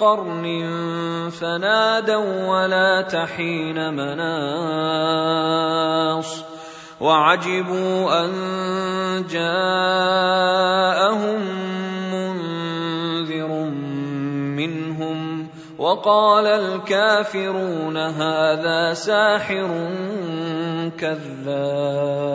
قرن فنادوا ولا تحين مناص وعجبوا أن جاءهم منذر منهم وقال الكافرون هذا ساحر كذاب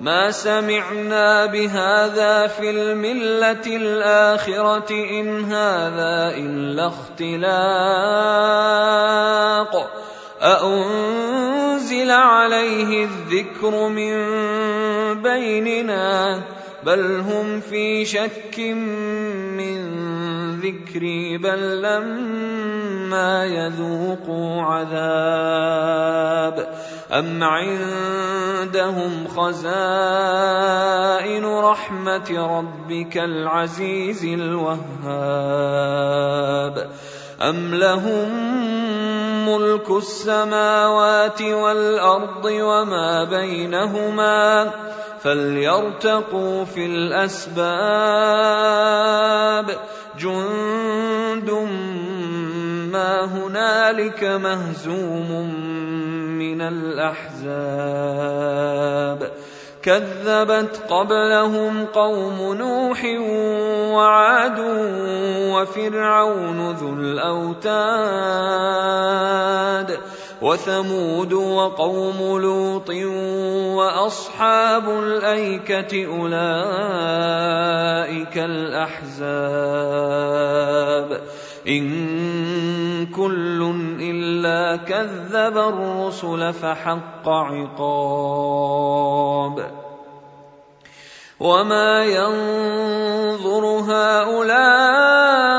ما سمعنا بهذا في الملة الآخرة إن هذا إلا اختلاق. أأنزل عليه الذكر من بيننا بل هم في شك من ذكري بل لما يذوقوا عذاب. أم عندهم خزائن رحمة ربك العزيز الوهاب؟ أم لهم ملك السماوات والأرض وما بينهما؟ فليرتقوا في الأسباب. جند ما هنالك مهزوم من الاحزاب كذبت قبلهم قوم نوح وعاد وفرعون ذو الاوتاد وثمود وقوم لوط وأصحاب الأيكة أولئك الأحزاب. إن كل إلا كذب الرسل فحق عقاب. وما ينظر هؤلاء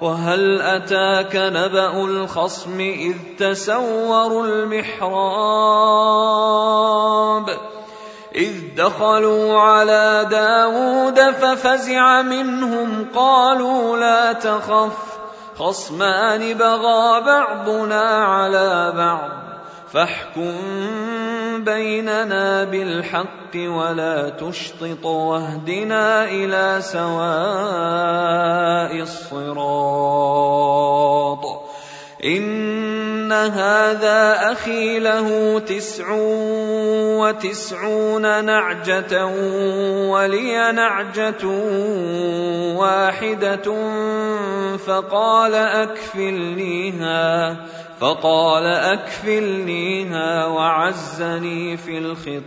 وهل أتاك نبأ الخصم إذ تسوروا المحراب إذ دخلوا على داود ففزع منهم قالوا لا تخف خصمان بغى بعضنا على بعض فاحكم بيننا بالحق ولا تشطط واهدنا إلى سواء الصراط هذا أخي له تسع وتسعون نعجة ولي نعجة واحدة فقال أكفلنيها فقال أكفلنيها وعزني في الخطاب.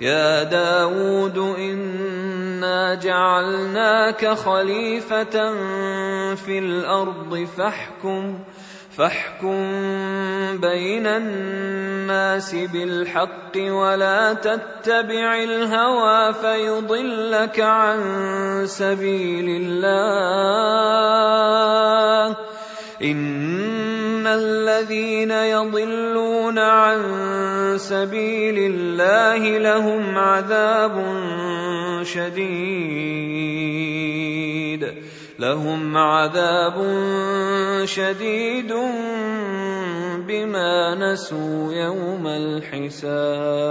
يا داود إنا جعلناك خليفة في الأرض فاحكم فاحكم بين الناس بالحق ولا تتبع الهوى فيضلك عن سبيل الله. ان الذين يضلون عن سبيل الله لهم عذاب شديد لهم عذاب شديد بما نسوا يوم الحساب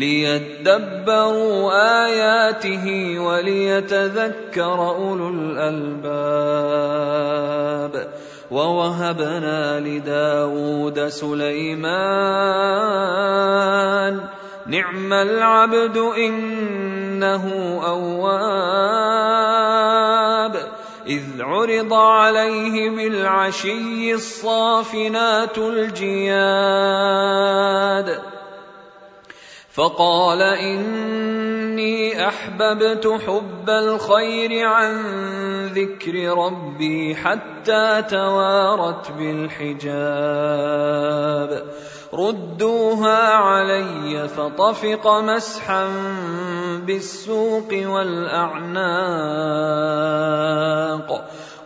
ليدبروا آياته وليتذكر أولو الألباب. ووهبنا لداود سليمان. نعم العبد إنه أواب. إذ عرض عليه بالعشي الصافنات الجياد. فقال إني أحببت حب الخير عن ذكر ربي حتى توارت بالحجاب. ردوها علي فطفق مسحا بالسوق والاعناق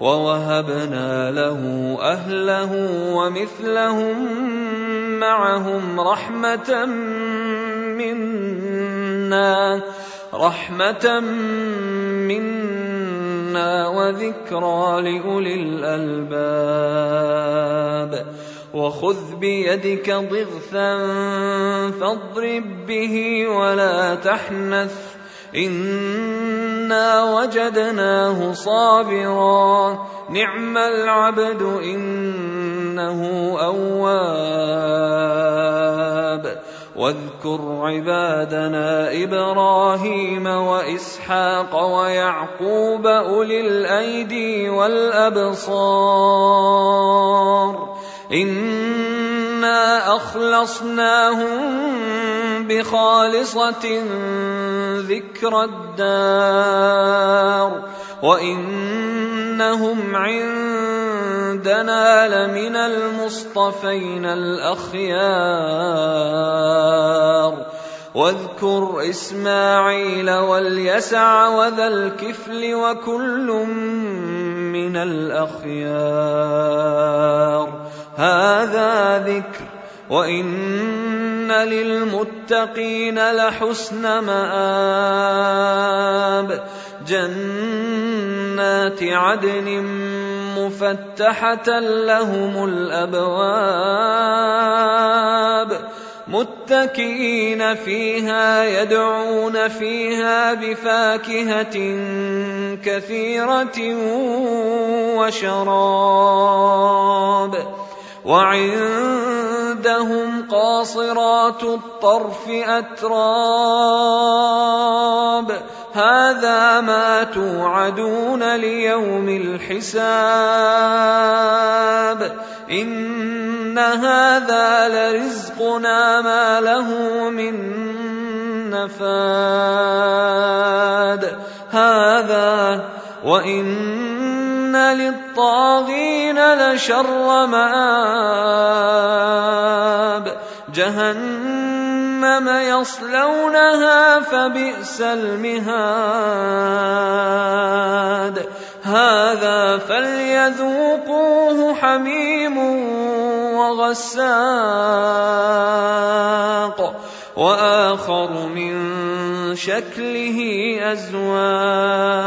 ووهبنا له أهله ومثلهم معهم رحمة منا رحمة منا وذكرى لأولي الألباب. وخذ بيدك ضغثا فاضرب به ولا تحنث. انا وجدناه صابرا نعم العبد انه اواب واذكر عبادنا إبراهيم واسحاق ويعقوب اولي الايدي والابصار انا اخلصناهم بخالصه ذكر الدار وانهم عندنا لمن المصطفين الاخيار واذكر اسماعيل واليسع وذا الكفل وكل من الاخيار هذا ذكر وإن للمتقين لحسن مآب. جنات عدن مفتحة لهم الأبواب. متكئين فيها يدعون فيها بفاكهة كثيرة وشراب. وعندهم قاصرات الطرف أتراب. هذا ما توعدون ليوم الحساب. إن هذا لرزقنا ما له من نفاد. هذا وإن للطاغين لشر مآب جهنم يصلونها فبئس المهاد هذا فليذوقوه حميم وغساق واخر من شكله ازواج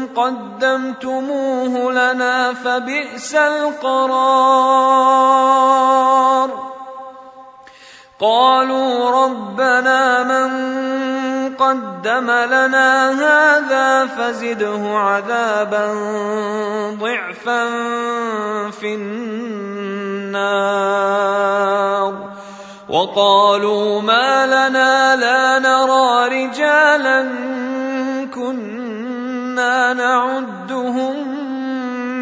قدمتموه لنا فبئس القرار. قالوا ربنا من قدم لنا هذا فزده عذابا ضعفا في النار. وقالوا ما لنا لا نرى رجالا كنا نعدهم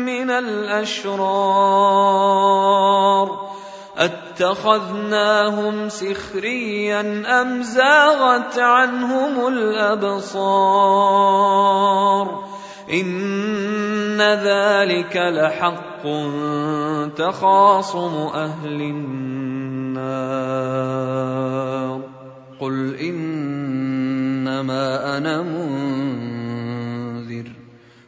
من الأشرار أتخذناهم سخريا أم زاغت عنهم الأبصار إن ذلك لحق تخاصم أهل النار قل إنما أنا منذر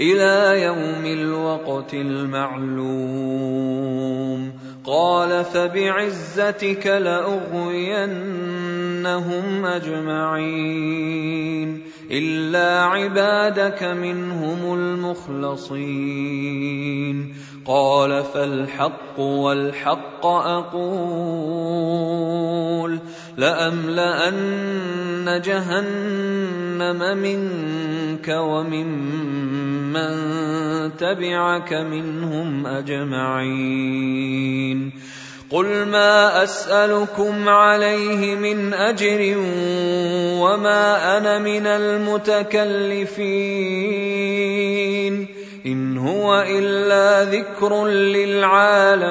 إلى يوم الوقت المعلوم. قال فبعزتك لأغوينهم أجمعين. إلا عبادك منهم المخلصين. قال فالحق والحق أقول. لأملأن جهنم منك وممن من تبعك منهم أجمعين. قل ما أسألكم عليه من أجر وما أنا من المتكلفين. إن هو إلا ذكر للعالمين.